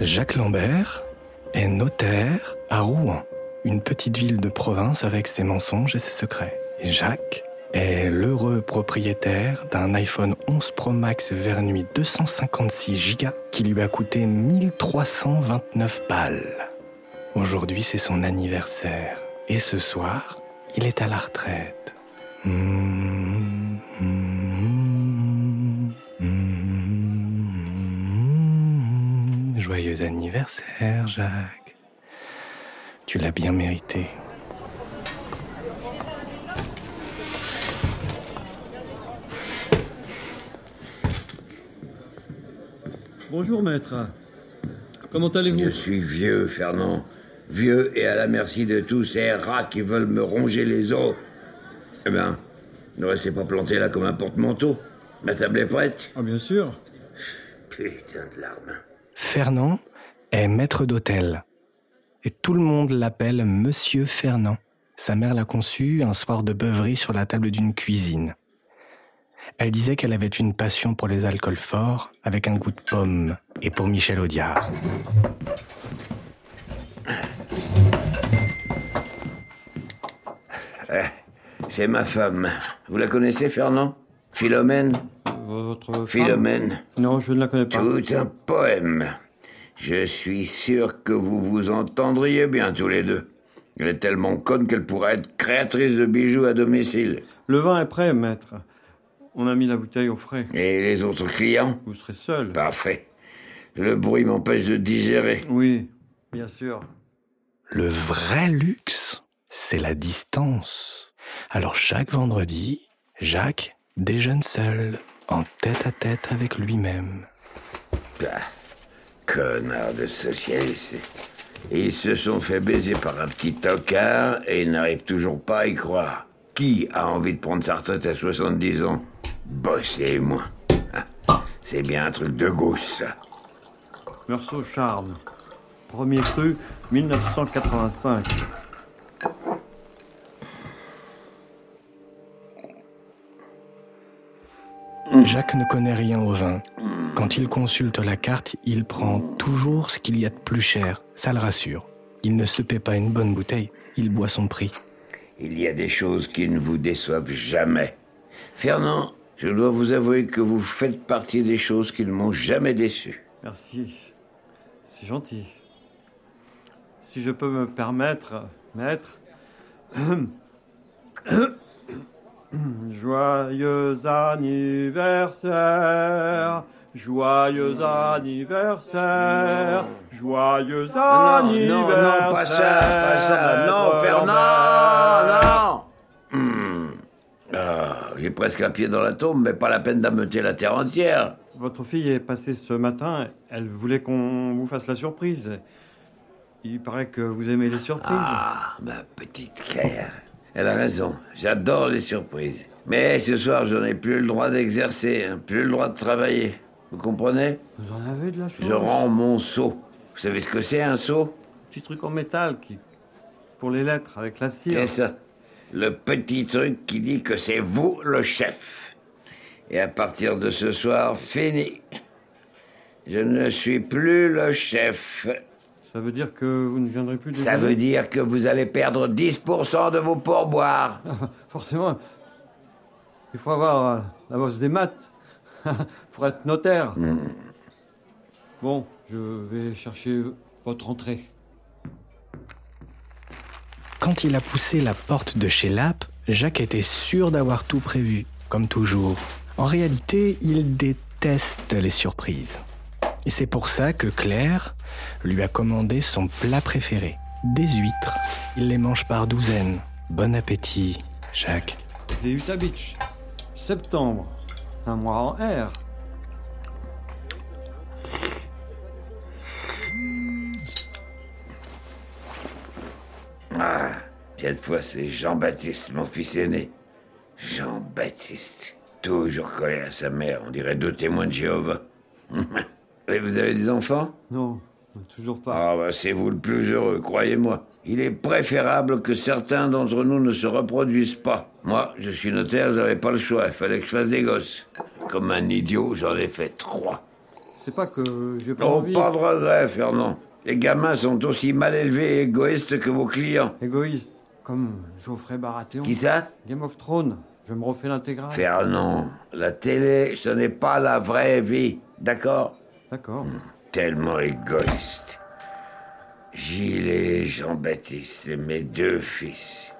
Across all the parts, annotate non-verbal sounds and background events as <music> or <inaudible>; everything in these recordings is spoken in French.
Jacques Lambert est notaire à Rouen, une petite ville de province avec ses mensonges et ses secrets. Et Jacques est l'heureux propriétaire d'un iPhone 11 Pro Max Vernui 256 Go qui lui a coûté 1329 balles. Aujourd'hui, c'est son anniversaire. Et ce soir, il est à la retraite. Mmh, Joyeux anniversaire, Jacques. Tu l'as bien mérité. Bonjour maître. Comment allez-vous? Je suis vieux, Fernand. Vieux et à la merci de tous ces rats qui veulent me ronger les os. Eh bien, ne restez pas planté là comme un porte-manteau. Ma table est prête Ah bien sûr. Putain de larmes. Fernand est maître d'hôtel. Et tout le monde l'appelle Monsieur Fernand. Sa mère l'a conçu un soir de beuverie sur la table d'une cuisine. Elle disait qu'elle avait une passion pour les alcools forts, avec un goût de pomme, et pour Michel Audiard. C'est ma femme. Vous la connaissez, Fernand? Philomène? Votre femme Philomène Non, je ne la connais pas. Tout un poème. Je suis sûr que vous vous entendriez bien tous les deux. Elle est tellement conne qu'elle pourrait être créatrice de bijoux à domicile. Le vin est prêt, maître. On a mis la bouteille au frais. Et les autres clients Vous serez seul. Parfait. Le bruit m'empêche de digérer. Oui, bien sûr. Le vrai luxe, c'est la distance. Alors chaque vendredi, Jacques déjeune seul, en tête à tête avec lui-même. Ah, connard de socialiste. Ils se sont fait baiser par un petit tocard et ils n'arrivent toujours pas à y croire. Qui a envie de prendre sa retraite à 70 ans? Bosser, moi. <laughs> C'est bien un truc de gauche, ça. Meursault Charme. Premier cru, 1985. Jacques ne connaît rien au vin. Quand il consulte la carte, il prend toujours ce qu'il y a de plus cher. Ça le rassure. Il ne se paie pas une bonne bouteille, il boit son prix. Il y a des choses qui ne vous déçoivent jamais. Fernand, je dois vous avouer que vous faites partie des choses qui ne m'ont jamais déçu. Merci. C'est gentil. Si je peux me permettre, maître. <clears throat> Joyeux anniversaire, <clears throat> joyeux anniversaire, joyeux Non, anniversaire. non, non, pas ça, pas ça. Non, Fernand, non. <clears throat> Ah, J'ai presque un pied dans la tombe, mais pas la peine d'ameuter la terre entière. Votre fille est passée ce matin. Elle voulait qu'on vous fasse la surprise. Il paraît que vous aimez les surprises. Ah, ma petite Claire. Elle a raison, j'adore les surprises. Mais ce soir, je n'ai plus le droit d'exercer, hein, plus le droit de travailler. Vous comprenez? Vous en avez de la chance. Je rends mon seau. Vous savez ce que c'est, un seau? Petit truc en métal qui. pour les lettres avec la cire. C'est? Ça. Le petit truc qui dit que c'est vous le chef. Et à partir de ce soir, fini. Je ne suis plus le chef. Ça veut dire que vous ne viendrez plus Ça déjeuner veut dire que vous allez perdre 10% de vos pourboires. <laughs> Forcément. Il faut avoir euh, la bosse des maths <laughs> pour être notaire. Bon, je vais chercher votre entrée. Quand il a poussé la porte de chez Lap, Jacques était sûr d'avoir tout prévu, comme toujours. En réalité, il déteste les surprises. Et c'est pour ça que Claire lui a commandé son plat préféré, des huîtres. Il les mange par douzaines. Bon appétit, Jacques. Des Utah Beach. Septembre. C'est un mois en R. Ah, cette fois, c'est Jean-Baptiste, mon fils aîné. Jean-Baptiste. Toujours collé à sa mère, on dirait deux témoins de Jéhovah. <laughs> Et vous avez des enfants? Non, toujours pas. Ah, bah, c'est vous le plus heureux, croyez-moi. Il est préférable que certains d'entre nous ne se reproduisent pas. Moi, je suis notaire, j'avais pas le choix, il fallait que je fasse des gosses. Comme un idiot, j'en ai fait trois. c'est pas que j'ai pas Oh, envie. pas de regret, Fernand. Les gamins sont aussi mal élevés et égoïstes que vos clients. Égoïste, comme Geoffrey Baratheon. Qui ça? Game of Thrones. Je me refais l'intégrale. Fernand, la télé, ce n'est pas la vraie vie, d'accord? D'accord. Tellement égoïste. Gilles et Jean-Baptiste, mes deux fils.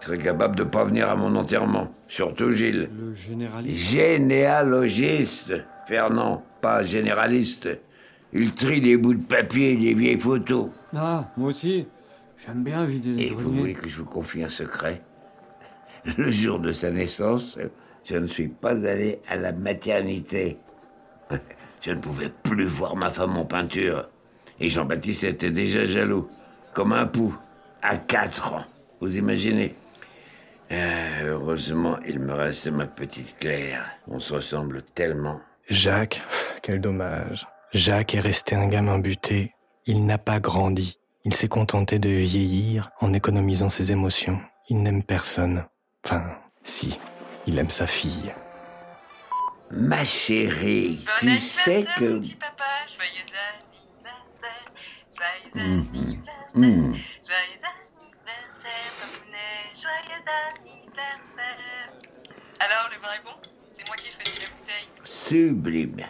seraient capables de pas venir à mon enterrement. Surtout Gilles. Le généraliste. Généalogiste, Fernand, pas généraliste. Il trie des bouts de papier et des vieilles photos. Ah, moi aussi. J'aime bien vider les Et vous voulez que je vous confie un secret? Le jour de sa naissance, je ne suis pas allé à la maternité. Je ne pouvais plus voir ma femme en peinture. Et Jean-Baptiste était déjà jaloux, comme un pou, à quatre ans. Vous imaginez? Euh, Heureusement, il me reste ma petite Claire. On se ressemble tellement. Jacques, quel dommage. Jacques est resté un gamin buté. Il n'a pas grandi. Il s'est contenté de vieillir en économisant ses émotions. Il n'aime personne. Enfin, si, il aime sa fille. Ma chérie, Bon tu sais que... petit papa, joyeux anniversaire, joyeux Mhm. anniversaire, Hmm. joyeux anniversaire, papounet, joyeux anniversaire. Alors, le vrai bon, c'est moi qui choisis la bouteille. Sublime.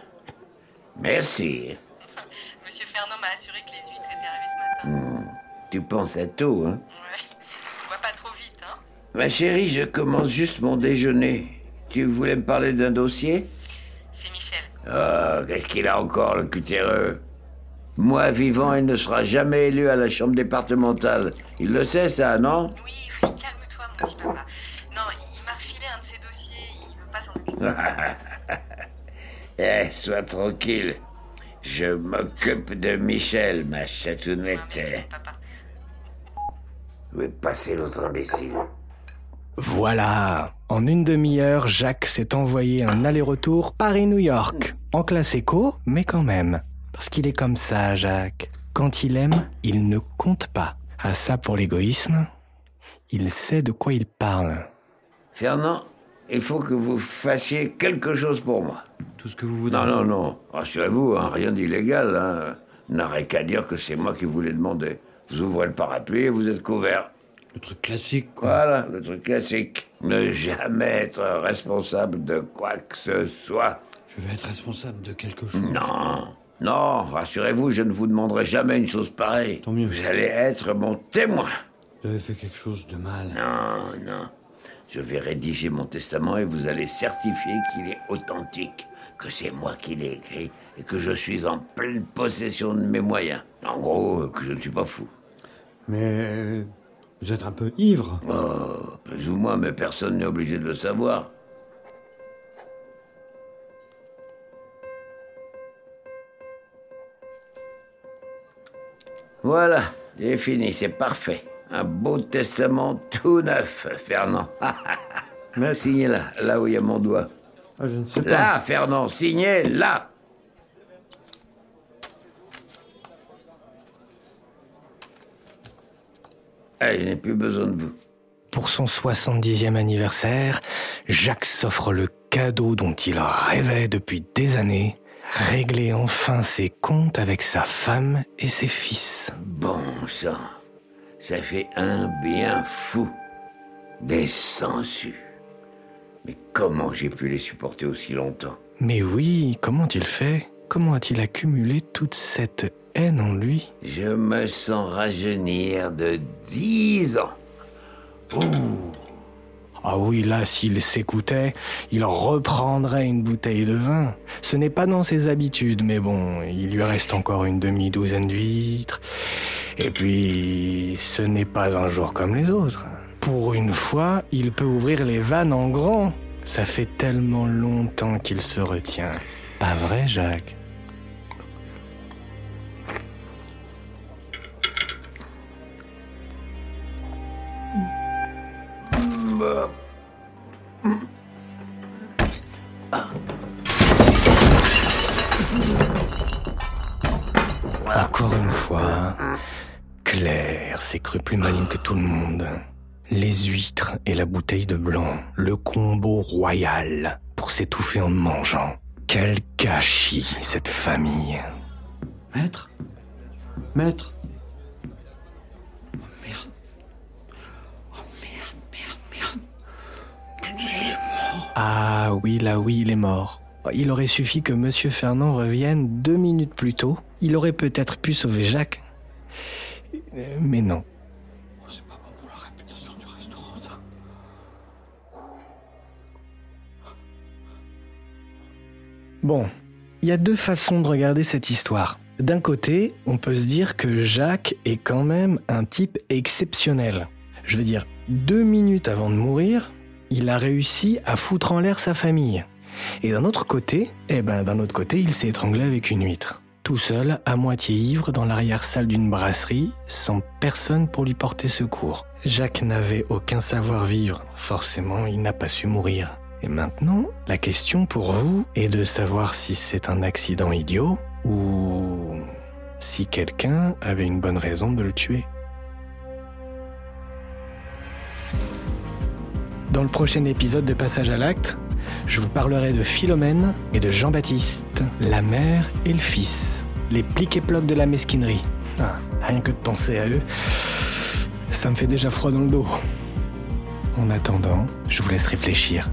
Merci. <laughs> Monsieur Fernand m'a assuré que les huîtres étaient arrivées ce matin. Hmm. Tu penses à tout, hein Ouais, on va pas trop vite, hein. Ma chérie, je commence juste mon déjeuner. Tu voulais me parler d'un dossier C'est Michel. Ah, qu'est-ce qu'il a encore, le cutéreux? Moi, vivant, il ne sera jamais élu à la chambre départementale. Il le sait, ça, non? Oui, oui, calme-toi, mon petit papa. Non, il, m'a refilé un de ses dossiers, il veut pas s'en occuper. <laughs> Eh, sois tranquille. Je m'occupe de Michel, ma chatounette. Où est passé l'autre imbécile Voilà En une demi-heure, Jacques s'est envoyé un aller-retour Paris-New York. En classe éco, mais quand même. Parce qu'il est comme ça, Jacques. Quand il aime, il ne compte pas. À ça pour l'égoïsme, il sait de quoi il parle. Fernand, il faut que vous fassiez quelque chose pour moi. Tout ce que vous voudrez. Non, non, non. Rassurez-vous, hein, rien d'illégal. Hein. N'arrête qu'à dire que c'est moi qui vous l'ai demandé. Vous ouvrez le parapluie et vous êtes couvert. Le truc classique, quoi. Voilà, le truc classique. Ne jamais être responsable de quoi que ce soit. Je vais être responsable de quelque chose. Non, non, rassurez-vous, je ne vous demanderai jamais une chose pareille. Tant mieux. Vous allez être mon témoin. Vous avez fait quelque chose de mal. Non, non. Je vais rédiger mon testament et vous allez certifier qu'il est authentique, que c'est moi qui l'ai écrit et que je suis en pleine possession de mes moyens. En gros, que je ne suis pas fou. Mais vous êtes un peu ivre. Oh, plus ou moins, mais personne n'est obligé de le savoir. Voilà, j'ai fini, c'est parfait. Un beau testament tout neuf, Fernand. Mais Signez là, là où il y a mon doigt. ah, je ne sais pas. Là, Fernand, signez là. Je n'ai plus besoin de vous. Pour son 70e anniversaire, Jacques s'offre le cadeau dont il rêvait depuis des années, régler enfin ses comptes avec sa femme et ses fils. Bon sang, ça fait un bien fou. Des sangsues. Mais comment j'ai pu les supporter aussi longtemps? Mais oui, comment il fait? Comment a-t-il accumulé toute cette haine en lui Je me sens rajeunir de dix ans. Ah oui, là, s'il s'écoutait, il reprendrait une bouteille de vin. Ce n'est pas dans ses habitudes, mais bon, il lui reste encore une demi-douzaine d'huîtres. Et puis, ce n'est pas un jour comme les autres. Pour une fois, il peut ouvrir les vannes en grand. Ça fait tellement longtemps qu'il se retient. Pas vrai, Jacques? Encore une fois, Claire s'est crue plus maligne que tout le monde. Les huîtres et la bouteille de blanc, le combo royal pour s'étouffer en mangeant. Quel gâchis, cette famille. Maître? Maître? Oh merde. Oh merde, merde, merde. Ah oui, là oui, il est mort. Il aurait suffi que Monsieur Fernand revienne deux minutes plus tôt. Il aurait peut-être pu sauver Jacques. Mais non. Oh, c'est pas bon pour la réputation du restaurant, ça. Bon, il y a deux façons de regarder cette histoire. D'un côté, on peut se dire que Jacques est quand même un type exceptionnel. Je veux dire, deux minutes avant de mourir, il a réussi à foutre en l'air sa famille. Et d'un autre côté, eh ben d'un autre côté, il s'est étranglé avec une huître. Tout seul, à moitié ivre, dans l'arrière-salle d'une brasserie, sans personne pour lui porter secours. Jacques n'avait aucun savoir-vivre, forcément il n'a pas su mourir. Et maintenant, la question pour vous est de savoir si c'est un accident idiot ou si quelqu'un avait une bonne raison de le tuer. Dans le prochain épisode de Passage à l'acte, je vous parlerai de Philomène et de Jean-Baptiste, la mère et le fils, les pliques et plocs de la mesquinerie. Ah, rien que de penser à eux, ça me fait déjà froid dans le dos. En attendant, je vous laisse réfléchir.